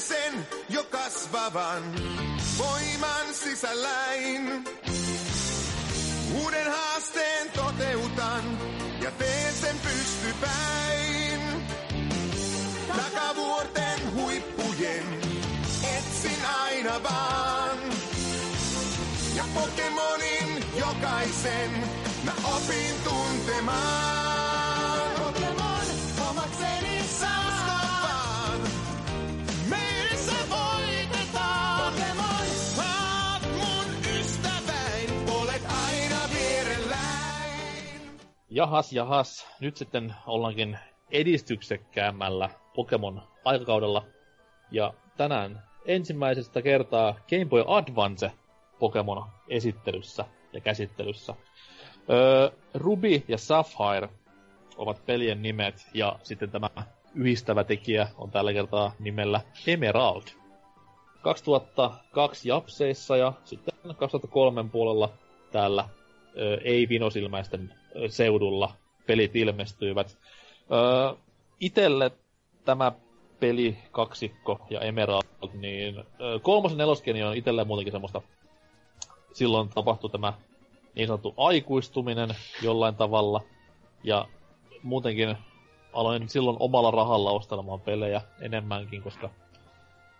sen jo kasvavan voiman sisälläin. Uuden haasteen toteutan ja teen sen pystypäin. Takavuorten huippujen etsin aina vaan. Ja Pokemonin jokaisen mä opin tuntemaan. Jahas, jahas. Nyt sitten ollaankin edistyksekkäämmällä Pokemon aikakaudella. Ja tänään ensimmäisestä kertaa Game Boy Advance Pokemon esittelyssä ja käsittelyssä. Öö, Ruby ja Sapphire ovat pelien nimet, ja sitten tämä yhdistävä tekijä on tällä kertaa nimellä Emerald. 2002 Japseissa ja sitten 2003 puolella täällä ö, ei-vinosilmäisten ö, seudulla pelit ilmestyivät. Itelle tämä peli, kaksikko ja Emerald, niin ö, kolmos ja neloskeni on itelle muutenkin semmoista, silloin tapahtui tämä niin sanottu aikuistuminen jollain tavalla, ja muutenkin aloin silloin omalla rahalla ostelemaan pelejä enemmänkin, koska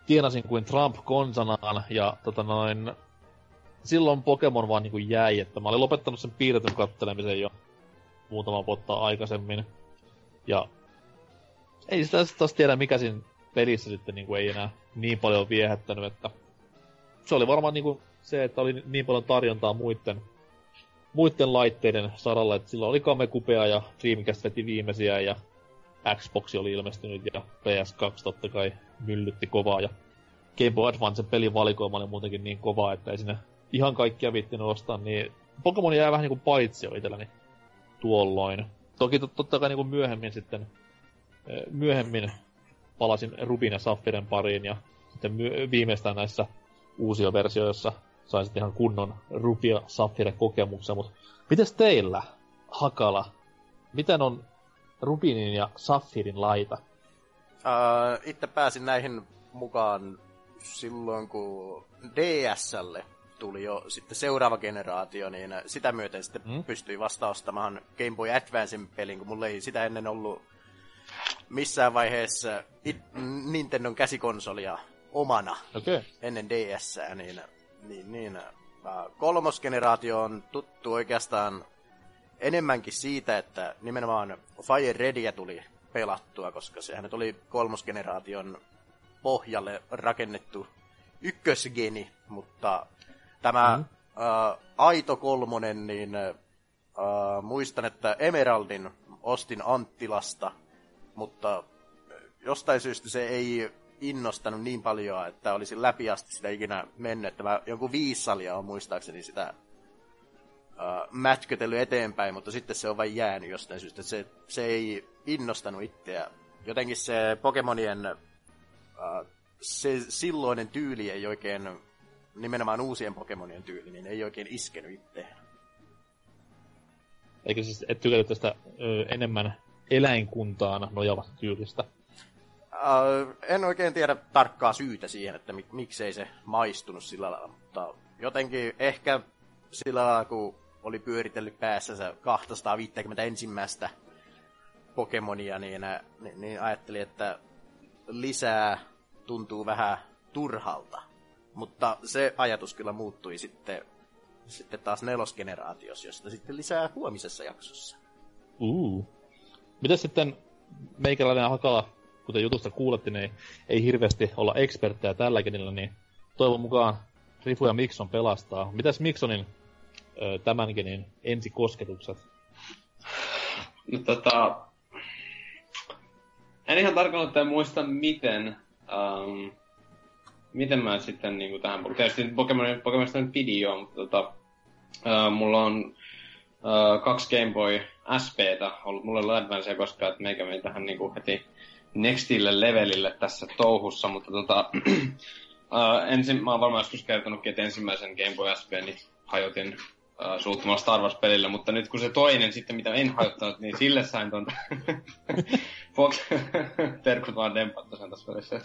tienasin kuin Trump konsanaan, ja tota noin, silloin Pokemon vaan niinku jäi, että mä olin lopettanut sen piirretyn kattelemisen jo muutama vuotta aikaisemmin. Ja ei sitä sit taas tiedä, mikä siinä pelissä sitten niinku ei enää niin paljon viehättänyt, että se oli varmaan niinku se, että oli niin paljon tarjontaa muiden, muiden laitteiden saralla, että silloin oli Kamekupea ja Dreamcast veti viimeisiä ja Xbox oli ilmestynyt ja PS2 totta kai myllytti kovaa ja Game Boy Advance pelivalikoima oli muutenkin niin kovaa, että ei sinne ihan kaikkia viittinyt ostaa, niin Pokemon jää vähän niinku paitsi itselläni tuolloin. Toki tot, totta kai niinku myöhemmin sitten, myöhemmin palasin Rubin ja Saphiren pariin ja sitten my- viimeistään näissä uusia versioissa sain sitten ihan kunnon Ruby ja kokemuksen, mutta mites teillä, Hakala? Miten on Rubinin ja Saphirin laita? Uh, itse pääsin näihin mukaan silloin, kun DSlle tuli jo sitten seuraava generaatio, niin sitä myöten sitten Mm. pystyi vasta ostamaan Game Boy Advancen pelin, kun mulla ei sitä ennen ollut missään vaiheessa it, Nintendon käsikonsolia omana. Okay. ennen DS, niin, niin, niin kolmosgeneraatio on tuttu oikeastaan enemmänkin siitä, että nimenomaan Fire Redia tuli pelattua, koska sehän nyt oli kolmosgeneraation pohjalle rakennettu ykkösgeni, mutta tämä mm. äh, aito kolmonen, niin äh, muistan, että Emeraldin ostin Anttilasta, mutta jostain syystä se ei innostanut niin paljon, että olisin läpi asti sitä ikinä mennyt. Että mä jonkun viissalia on muistaakseni sitä uh, mätkötellyt eteenpäin, mutta sitten se on vain jäänyt jostain syystä. Se, se ei innostanut itseä. Jotenkin se Pokemonien uh, se silloinen tyyli ei oikein, nimenomaan uusien Pokemonien tyyli, niin ei oikein iskenyt itseään. Eikö siis et tykännyt tästä ö, enemmän eläinkuntaan nojaavasta tyylistä? Uh, en oikein tiedä tarkkaa syytä siihen, että mik- miksei se maistunut sillä lailla, mutta jotenkin ehkä sillä lailla, kun oli pyöritellyt päässänsä 250 ensimmäistä Pokemonia, niin, niin, niin ajattelin, että lisää tuntuu vähän turhalta. Mutta se ajatus kyllä muuttui sitten, sitten taas nelosgeneraatiossa, josta sitten lisää huomisessa jaksossa. Uh. Mitäs sitten meikäläinen Hakala, kuten jutusta kuulettiin, niin ei hirveästi olla eksperttejä tällä genillä, niin toivon mukaan Rifu ja Mikson pelastaa. Mitäs Miksonin tämän genin ensikosketukset? No tota... En ihan tarkalleen muista miten... Um, miten mä sitten niinku tähän... Tietysti Pokemon, Pokemonista nyt pidi jo, mutta tota... Uh, mulla on uh, kaksi Game Boy SPtä ollut. Ollut Advancea koskaan, että meikä meni tähän niinku heti nextille levelille tässä touhussa, mutta tota... uh, ensin, mä oon varmaan joskus kertonutkin, että ensimmäisen Game Boy SPni hajotin uh, suuttumalla Star Wars-pelille, mutta nyt kun se toinen sitten, mitä en hajottanut, niin sille sain ton Fox, terkut vaan dempat tosiaan tässä välissä.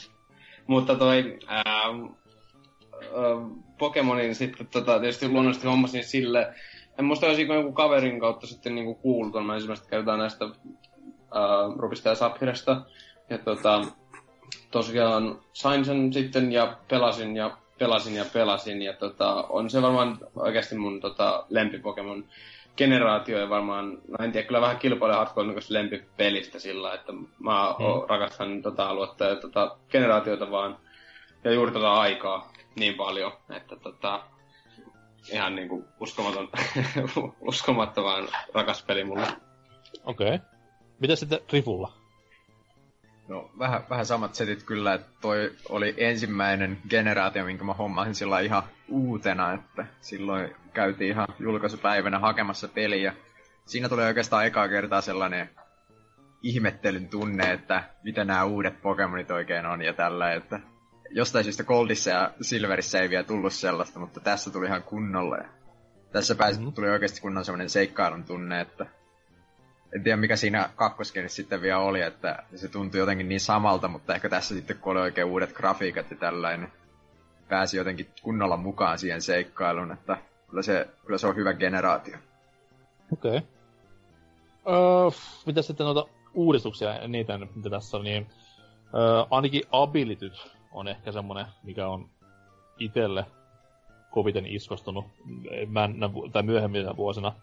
Mutta toi ää, ää, Pokemonin sitten tota, tietysti luonnollisesti hommasin sille, en muista olisiko joku kaverin kautta sitten niinku kuullut, mä ensimmäistä kertaa näistä ää, Rubista ja Saphiresta. Ja tota, tosiaan sain sen sitten ja pelasin ja pelasin ja pelasin. Ja tota, on se varmaan oikeasti mun tota, lempipokemon generaatio ja varmaan, no en tiedä, kyllä vähän kilpailee hardcore niin lempipelistä sillä, että mä hmm. rakastan tota aluetta ja tota generaatiota vaan ja juuri tota aikaa niin paljon, että tota, ihan niinku uskomaton, uskomattoman rakas peli mulle. Okei. Okay. Mitä sitten Rifulla? No, vähän, vähän samat setit kyllä, että toi oli ensimmäinen generaatio, minkä mä hommasin sillä ihan uutena, että silloin käytiin ihan julkaisupäivänä hakemassa peliä. Siinä tuli oikeastaan ekaa kertaa sellainen ihmettelyn tunne, että mitä nämä uudet Pokemonit oikein on ja tällä, että jostain syystä Goldissa ja Silverissä ei vielä tullut sellaista, mutta tässä tuli ihan kunnolla. Ja tässä pääsi, mm-hmm. tuli oikeasti kunnon semmoinen seikkailun tunne, että en tiedä mikä siinä kakkoskenissä sitten vielä oli, että se tuntui jotenkin niin samalta, mutta ehkä tässä sitten kun oli oikein uudet grafiikat ja tällainen, pääsi jotenkin kunnolla mukaan siihen seikkailuun, että kyllä se, kyllä se on hyvä generaatio. Okei. Okay. Öö, mitä sitten noita uudistuksia, niitä mitä tässä on, niin öö, ainakin abilityt on ehkä semmonen, mikä on itelle koviten iskostunut mä, tai myöhemmin vuosina.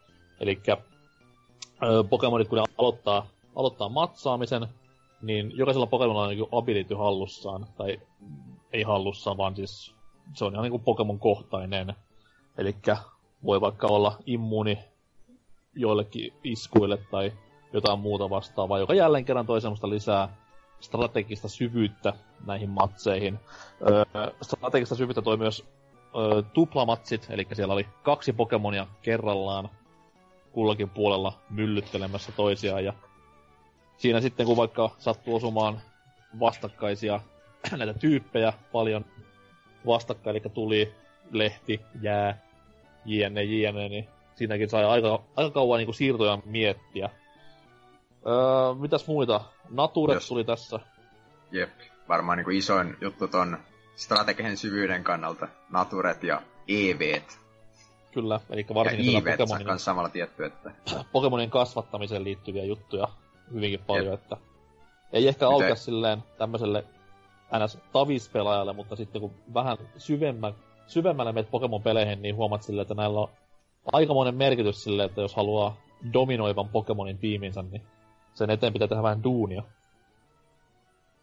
Eli Pokemonit, kun ne aloittaa, aloittaa matsaamisen, niin jokaisella Pokemonilla on joku ability hallussaan, tai ei hallussaan, vaan siis se on ihan niinku Pokemon-kohtainen. Eli voi vaikka olla immuuni joillekin iskuille tai jotain muuta vastaavaa, joka jälleen kerran toi semmoista lisää strategista syvyyttä näihin matseihin. Öö, strategista syvyyttä toi myös öö, tuplamatsit, eli siellä oli kaksi Pokemonia kerrallaan kullakin puolella myllyttelemässä toisiaan. Ja siinä sitten kun vaikka sattuu osumaan vastakkaisia näitä tyyppejä paljon vastakkain, eli tuli, lehti, jää, jne, jne, niin siinäkin sai aika, aika kauan niin kuin siirtoja miettiä. Öö, mitäs muita? Naturet Jos... tuli tässä. Jep, varmaan niin kuin isoin juttu ton strategisen syvyyden kannalta. Naturet ja EVt. Kyllä, eli varsinkin ja Pokemonin... samalla tietty, että... Pokemonin kasvattamiseen liittyviä juttuja hyvinkin paljon, Jep. että... Ei ehkä Miten? aukea silleen tämmöiselle ns. tavispelaajalle, mutta sitten kun vähän syvemmä, syvemmälle menet Pokemon-peleihin, niin huomaat silleen, että näillä on aikamoinen merkitys sille, että jos haluaa dominoivan Pokemonin tiiminsä, niin sen eteen pitää tehdä vähän duunia.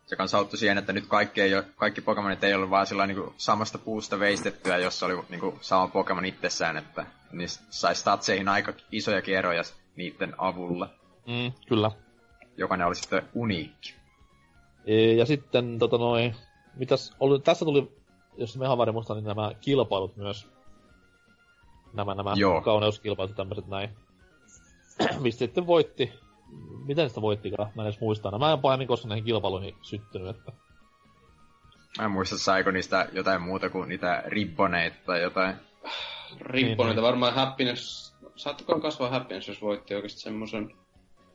Se kanssa auttoi siihen, että nyt kaikki, ei ole, kaikki Pokemonit ei ollut vaan sillä niin samasta puusta veistettyä, jossa oli niin kuin, sama Pokemon itsessään, että niin sai statseihin aika isoja eroja niiden avulla. Mm, kyllä. Jokainen oli sitten uniikki. E, ja sitten tota noin, mitäs, oli, tässä tuli, jos me ihan muista, niin nämä kilpailut myös. Nämä, nämä Joo. kauneuskilpailut tämmöiset näin. Mistä sitten voitti miten sitä voittikaan? Mä en edes muista. Mä en pahemmin koskaan näihin kilpailuihin syttynyt, että... Mä en muista, saiko niistä jotain muuta kuin niitä ribboneita tai jotain. Ribboneita, niin, niin. varmaan happiness... Saattokohan kasvaa happiness, jos voitti oikeesti semmosen...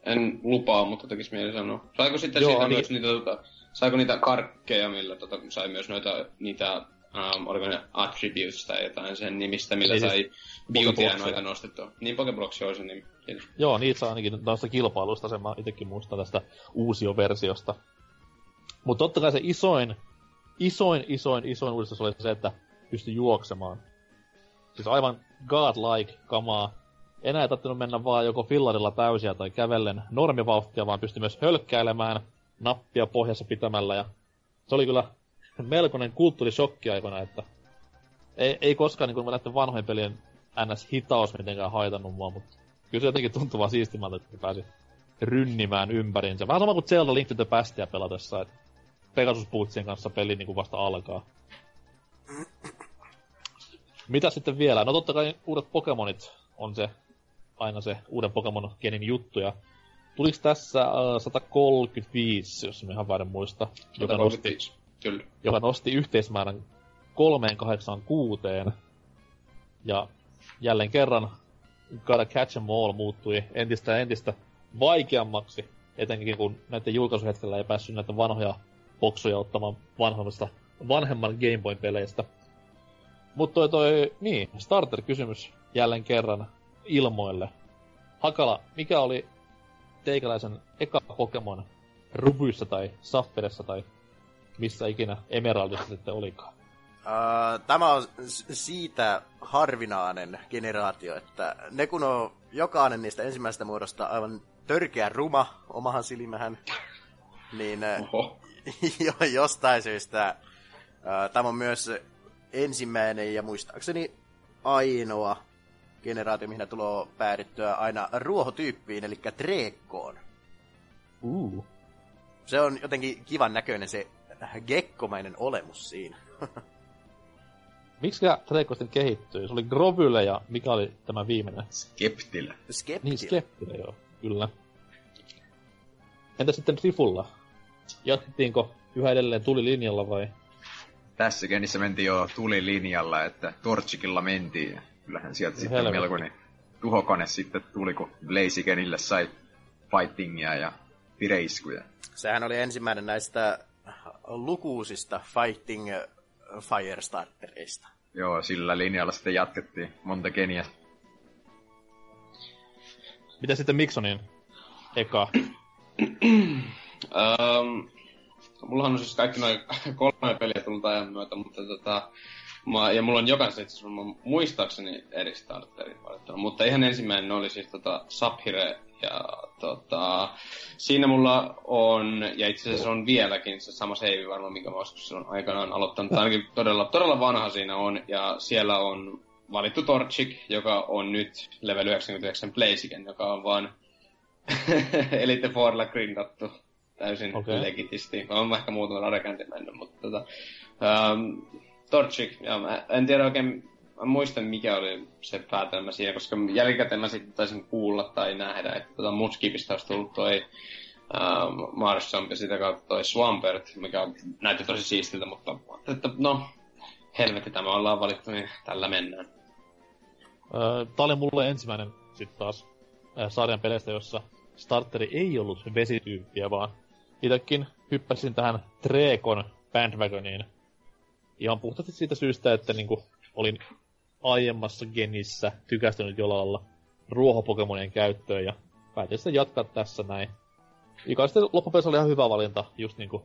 En lupaa, mutta tekis mieli sanoa. Saiko sitten Joo, siitä niin... myös niitä, tota, saiko niitä karkkeja, millä tota, sai myös noita, niitä um, oliko ne attributes tai jotain sen nimistä, millä Eli sai siis beautyä noita nostettua. Niin Pokeblox on se nimi. Kiitos. Joo, niitä saa ainakin noista kilpailuista, sen mä itekin muistan tästä uusioversiosta. Mutta totta kai se isoin, isoin, isoin, isoin uudistus oli se, että pystyi juoksemaan. Siis aivan godlike kamaa. Enää ei tarvinnut mennä vaan joko fillarilla täysiä tai kävellen normivauhtia, vaan pystyi myös hölkkäilemään nappia pohjassa pitämällä. Ja se oli kyllä melkoinen kulttuurishokki aikana, että ei, ei koskaan niin kuin näiden vanhojen pelien NS-hitaus mitenkään haitannut mua, mutta kyllä se jotenkin tuntuu vaan siistimältä, että pääsi rynnimään ympärinsä. Vähän sama kuin Zelda Link to the Pastia pelatessa, että Pegasus Bootsien kanssa peli niin kuin vasta alkaa. Mitä sitten vielä? No totta kai uudet Pokemonit on se aina se uuden Pokemon-genin juttu, ja tuliko tässä uh, 135, jos mä ihan väärin muista, joka nosti, Kyllä. joka nosti yhteismäärän 386. Ja jälleen kerran Gotta Catch 'em All muuttui entistä entistä vaikeammaksi, etenkin kun näiden julkaisuhetkellä ei päässyt näitä vanhoja boksuja ottamaan vanhoista vanhemman Game Boy-peleistä. Mutta toi, toi, niin, starter-kysymys jälleen kerran ilmoille. Hakala, mikä oli teikäläisen eka Pokemon Rubyssa tai Saffiressa tai missä ikinä Emeraldissa sitten olikaan? Uh, tämä on siitä harvinainen generaatio, että ne kun on jokainen niistä ensimmäisestä muodosta aivan törkeä ruma, omahan silmähän, niin Oho. jo, jostain syystä uh, tämä on myös ensimmäinen ja muistaakseni ainoa generaatio, mihin tulee päädyttyä aina ruohotyyppiin, eli treekkoon. Uh. Se on jotenkin kivan näköinen se gekkomainen olemus siinä. Miksi Treekko sitten kehittyi? Se oli Grovyle ja mikä oli tämä viimeinen? Skeptillä. Skeptillä. Niin, Skeptile, joo, kyllä. Entä sitten Trifulla? Jatkettiinko yhä edelleen tulilinjalla vai? Tässä genissä mentiin jo tulilinjalla, että Torchikilla mentiin. ja Kyllähän sieltä sitten Helvetti. melkoinen tuhokone sitten tuli, kun Blazikenille sai fightingia ja pireiskuja. Sehän oli ensimmäinen näistä lukuisista Fighting Firestartereista. Joo, sillä linjalla sitten jatkettiin monta geniä. Mitä sitten Miksonin eka? Um, mullahan on siis kaikki noin kolme peliä tullut ajan myötä, mutta tota, mä, ja mulla on jokaisen itse asiassa muistaakseni eri starterit valittanut, mutta ihan ensimmäinen oli siis tota Saphire, ja tota, siinä mulla on, ja itse asiassa on vieläkin se sama save varmaan, mikä mä joskus silloin aikanaan aloittanut, tai ainakin todella, todella vanha siinä on, ja siellä on valittu Torchic, joka on nyt level 99 Blaziken, joka on vaan Elite Fourilla grindattu täysin okay. legitisti. On ehkä muutama radekäänti mennyt, mutta tota, um, Torchic, ja mä en tiedä oikein, mä muistan mikä oli se päätelmä siinä, koska jälkikäteen mä sitten taisin kuulla tai nähdä, että tota Mudskipistä olisi tullut toi um, Marshall ja sitä kautta toi Swampert, mikä näytti tosi siistiltä, mutta että no, helvetti tämä ollaan valittu, niin tällä mennään. Tää oli mulle ensimmäinen sitten taas äh, sarjan peleistä, jossa starteri ei ollut vesityyppiä, vaan itekin hyppäsin tähän Treekon bandwagoniin. Ihan puhtaasti siitä syystä, että niinku olin aiemmassa genissä tykästynyt jollain lailla ruohopokemonien käyttöön ja päätin sitten jatkaa tässä näin. Mikä sitten loppupeleissä oli ihan hyvä valinta, just niinku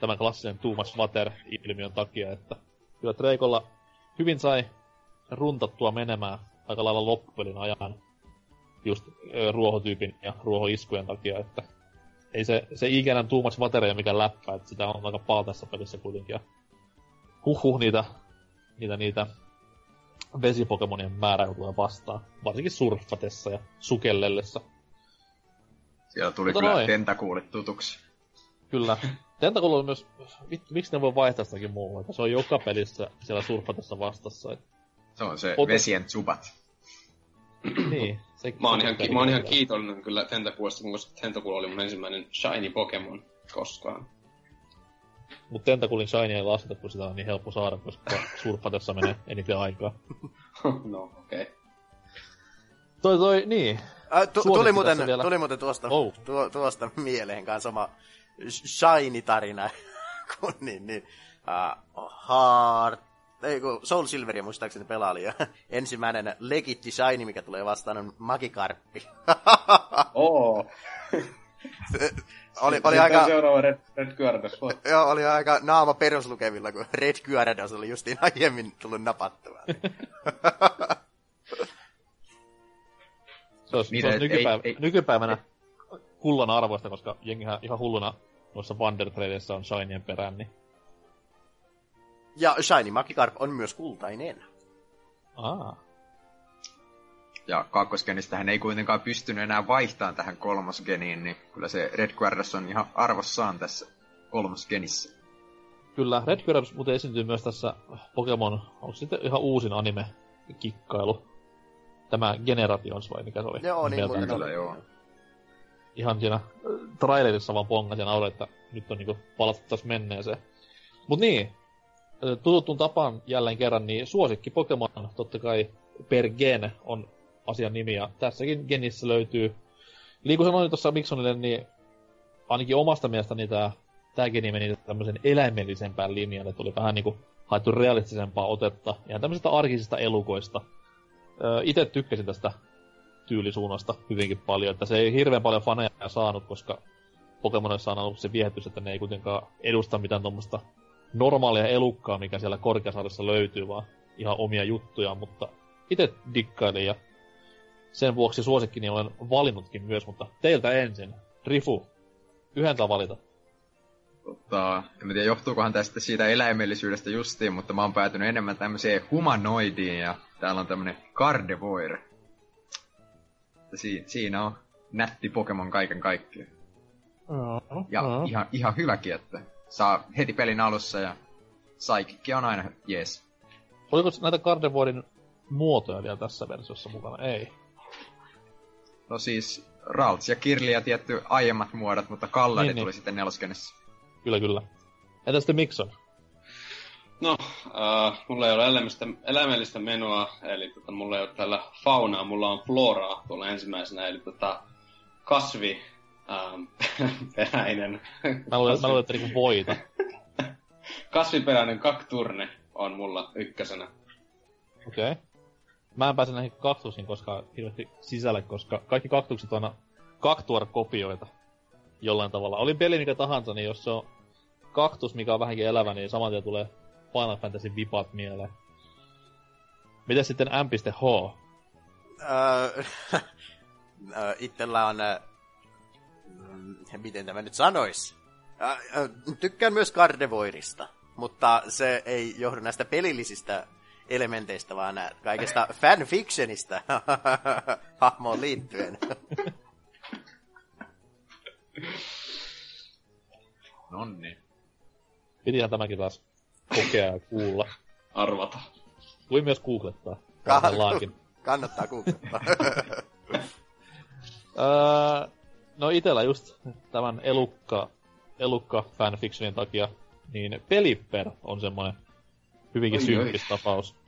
tämän klassisen Too Water-ilmiön takia, että kyllä Treekolla hyvin sai runtattua menemään aika lailla loppupelin ajan just ruohotyypin ja ruohoiskujen takia, että ei se, se ikinä too much materiaa mikä läppä, että sitä on aika paljon tässä pelissä kuitenkin. Ja huhhuh niitä, niitä, niitä vesipokemonien määrä tulee vastaan, varsinkin surffatessa ja sukellellessa. Siellä tuli Mutta kyllä noin. tentakuulit tutuksi. Kyllä. Tentakulla on myös, miksi ne voi vaihtaa sitäkin muuhun, että se on joka pelissä siellä surffatessa vastassa. Et, Se on se Ota- vesien zubat. niin. Se, Mä oon ihan, ki- mä oon ihan kiitollinen kyllä Tentakuulasta, koska Tentakuul oli mun ensimmäinen shiny Pokemon koskaan. Mutta Tentakulin shiny ei lasketa, kun sitä on niin helppo saada, koska surffatessa menee eniten aikaa. no, okei. Okay. Toi toi, niin. Äh, tu- tuli, muuten, vielä. tuli muuten tuosta, Oh. tuo, tuosta mieleen kanssa sama sh- Shiny-tarina. kun niin, niin. Uh, Heart, ei kun Soul Silveria muistaakseni pelaali ja ensimmäinen legitti Shiny, mikä tulee vastaan, on Magikarppi. Oo. Oli, oli aika, Seuraava Red, Red Gyarados. joo, oli aika naama peruslukevilla, kun Red Gyarados oli justiin aiemmin tullut napattua. Se olisi, Niin, se olisi et- nykypäivä, ei- ei- nykypäivänä kullan arvoista, koska jengihän ihan hulluna noissa Wonder Tradeissa on Shinien perään, niin... Ja Shiny Magikarp on myös kultainen. Aa. Ja kakkosgenistähän ei kuitenkaan pystynyt enää vaihtamaan tähän kolmosgeniin, niin kyllä se Red Guardas on ihan arvossaan tässä kolmosgenissä. Kyllä, Red Gyarados muuten esiintyy myös tässä Pokemon, onko sitten ihan uusin anime-kikkailu? Tämä Generations vai mikä se oli? Joo, niin, mutta- Kyllä, joo. ihan siinä trailerissa vaan pongas ja nauroin, että nyt on niinku palattu taas menneeseen. Mut niin, tututtuun tapaan jälleen kerran, niin suosikki Pokemon totta kai per gen on asian nimi, ja tässäkin genissä löytyy, niin kuin sanoin tuossa Miksonille, niin ainakin omasta mielestäni tää tää geni meni tämmöisen eläimellisempään linjaan, että oli vähän niinku haettu realistisempaa otetta ihan tämmöisistä arkisista elukoista. Itse tykkäsin tästä tyylisuunnasta hyvinkin paljon, että se ei hirveän paljon faneja saanut, koska Pokemonissa on ollut se viehätys, että ne ei kuitenkaan edusta mitään tuommoista normaalia elukkaa, mikä siellä korkeasarjassa löytyy, vaan ihan omia juttuja, mutta itse dikkailin ja sen vuoksi suosikkini olen valinnutkin myös, mutta teiltä ensin. Rifu, yhden valita. Tota, en tiedä johtuukohan tästä siitä eläimellisyydestä justiin, mutta mä oon päätynyt enemmän tämmöiseen humanoidiin ja täällä on tämmönen Gardevoir. Si- siinä on nätti Pokemon kaiken kaikkiaan. Ja Joo. ihan, ihan hyväkin, että saa heti pelin alussa ja Psychic on aina jees. Oliko näitä Gardevoirin muotoja vielä tässä versiossa mukana? Ei. No siis Ralts ja Kirli ja tietty aiemmat muodot, mutta Kalladi Niin, niin. tuli sitten neloskenessä. Kyllä, kyllä. Entä sitten Mikson? No, äh, mulla ei ole elämistä, eläimellistä menoa, eli tota, mulla ei ole täällä faunaa, mulla on floraa tuolla ensimmäisenä, eli tota, kasvi ähm, peräinen. Mä luulen, mä luulen että niinku voita. Kasviperäinen kakturne on mulla ykkösenä. Okei. Okay. Mä en pääse näihin kaktuksiin koskaan hirveästi sisälle, koska kaikki kaktukset on aina kaktuar-kopioita jollain tavalla. Oli peli mikä tahansa, niin jos se on kaktus, mikä on vähänkin elävä, niin saman tien tulee Final Fantasy vipat mieleen. Miten sitten M.H? Öö, öö, Itellä on... öö, Miten tämä nyt sanois? Öö, Tykkään myös Gardevoirista, mutta se ei johdu näistä pelillisistä elementeistä, vaan nää kaikesta fanfictionista hahmoon liittyen. Nonni. Pitihän tämäkin taas kokea ja kuulla. Arvata. Voi myös googlettaa. Parhaillaankin. Kannattaa googlettaa. Öö, no itellä just tämän elukka, elukka fanfictionin takia, niin Pelipper on semmoinen hyvinkin symppis tapaus.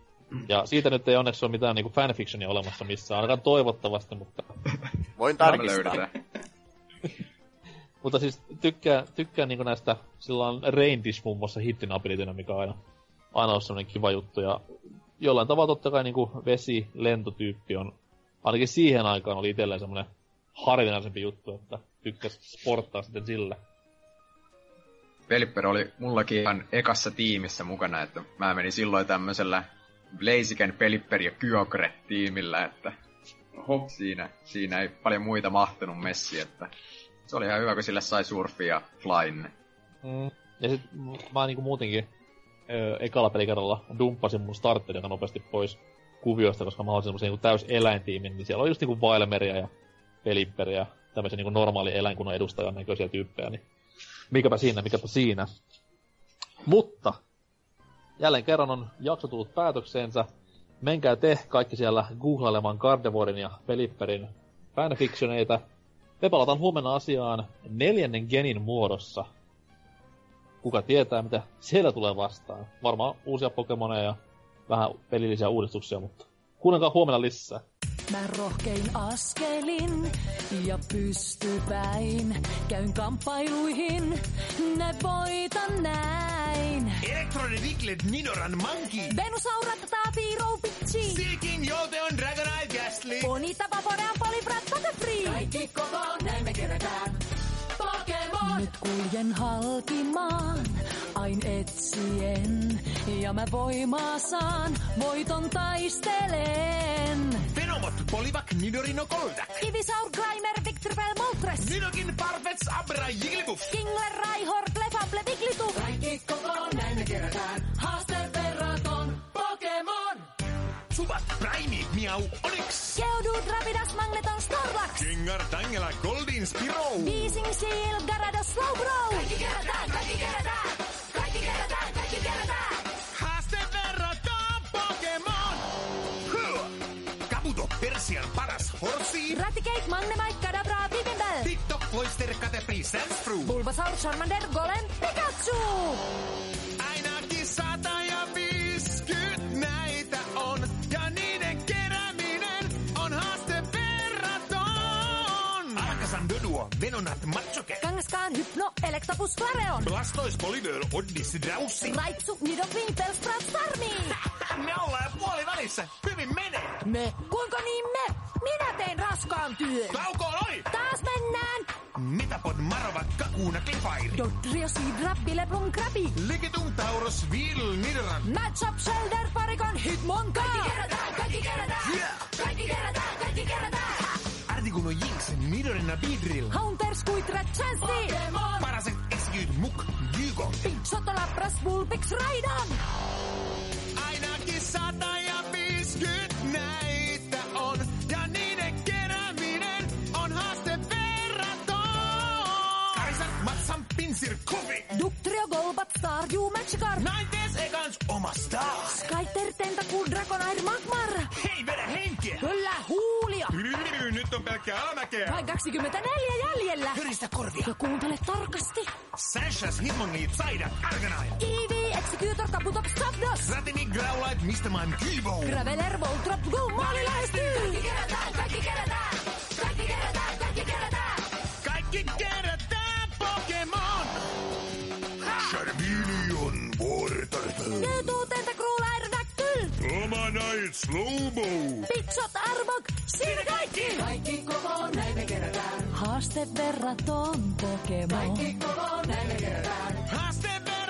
Ja siitä nyt ei onneksi ole mitään niinku fanfictionia olemassa missään, ainakaan toivottavasti, mutta, Voin tarkistaa. mutta siis tykkään, tykkään niinku näistä, sillä on Rain Dish muun muassa hittin abilitynä, mikä on aina, aina on semmoinen kiva juttu, ja jollain tavalla totta kai niinku vesi, lentotyyppi on, ainakin siihen aikaan oli itselleen semmoinen harvinaisempi juttu, että tykkäs sporttaa sitten sillä. Pelipper oli mullakin ihan ekassa tiimissä mukana, että mä menin silloin tämmöisellä Blaziken, Pelipper ja Kyogre tiimillä, että Oho. siinä, siinä ei paljon muita mahtunut messi, että se oli ihan hyvä, kun sille sai surfia ja flyn. Mm. Ja sit mä niinku muutenkin ö, ekalla pelikerralla dumppasin mun starterin aika nopeasti pois kuvioista, koska mä olin semmosen niinku täys eläintiimin, niin siellä oli just niinku Vailmeria ja Pelipperiä ja tämmöisiä niinku normaali eläinkunnan edustajan näköisiä tyyppejä, niin mikäpä siinä, mikäpä siinä. Mutta jälleen kerran on jakso tullut päätökseensä. Menkää te kaikki siellä googlailemaan Gardevorin ja Pelipperin fanfictioneita. Me palataan huomenna asiaan neljännen genin muodossa. Kuka tietää, mitä siellä tulee vastaan. Varmaan uusia Pokemoneja ja vähän pelillisiä uudistuksia, mutta kuunnelkaa huomenna lisää. Mä rohkein askelin ja pystypäin. Käyn kamppailuihin, ne voitan näin. Electrode Diglett Minoran Monkey. Venusaurat taapii roupitsi. Silkin Jolte on Dragonite Ghastly. Bonita vaporean polibrat Butterfree. Kaikki kokoon, näin me kerätään. Pokemon! Nyt kuljen halkimaan, ain etsien. Ja mä voimaa saan, voiton taistelen. Venomot Polivac Nidorino Goldak. Ivisaur, Grimer, Victreebel, Moltres. Nidokin Parfets Abra Jigglypuff. Kingler, Raihor, Clefable, Wigglytuff. Kaikki kokoon, näin me kerätään. Haaste verraton Pokemon. Subat Prime Miau Onyx. Geodude, Rapidas, Magneton, Snorlax. Gengar Tangela Goldin Spiro. Weezing, Seal, Gyarados, Slowbro. Kaikki kerätään, kaikki kerätään. Persian paras Horsey. Raticate, Magnemite, Kadabra, Pipimbel. TikTok Cloyster Caterpie Sandspru. Bulbasaur, Charmander, Golem, Pikachu. Ainakin sata ja viiskymmentä näitä on, ja niiden kerääminen on haaste verraton. Alakazam Doduo, Venonat Machoke. Kangas Kangaskhan, Hypno, Electabuzz, Flareon. Blastoise, Poliwhirl, Odyssey, Draussi. Raichu, Nidoqueen, Bellsprout, Charmi. Me ollaan jo puoli välissä. Hyvin menee. Me? Kuinka niin me? Minä tein raskaan työn. Taukoon oli! Taas mennään. Metapod, Marova, Kakuna, Clefairy. Dodrio, Sidra, Bileblom, Krabi. Ligetum, Tauros, Vil, Nidoran. Matchup, Shelder, Parikon, Hitmonka. Kaikki kerätään, kaikki kerätään. Yeah. Kaikki kerätään, kaikki kerätään. Artikuno, Jinx, Nidorina, Beedrill. Haunter, Squidrat, Chansey. Paraset, Execute, Muk, Gygon. Pitsota, Lapras, Vulpix, Raidan. Ainakin sata ja viisikymmentä näitä on. Ja niiden kerääminen on haaste verraton. Kaisar, Matsan, Pinsir, Kovi. Ductrio, Golbat, Staryu, Magikarp. Nineteenth Ekans, oma star. Skyter, Tentacool, Dragonair, Magmar. Pelkkää alamäkeä. Vain 24 jäljellä. Hyristä korvia. Ja kuuntele tarkasti. Sashas, Hitmongi, Psyduck, Arcanine. Eevee, Executor, Kabutops, Zapdos. Ratini, Growlite, Mr. Man, Kibo. Graveler, Voltrop, Go, Maali lähestyy. Kaikki kerätään, kaikki kerätään. Kaikki kerätään, kaikki kerätään. Kaikki kerätään nyt Slowbo! Pizzat, arvok, siinä kaikki! Kaikki kokoon, näin me kerätään. Haaste verraton Pokemon. Kaikki kokoon, näin me kerätään. Haaste verraton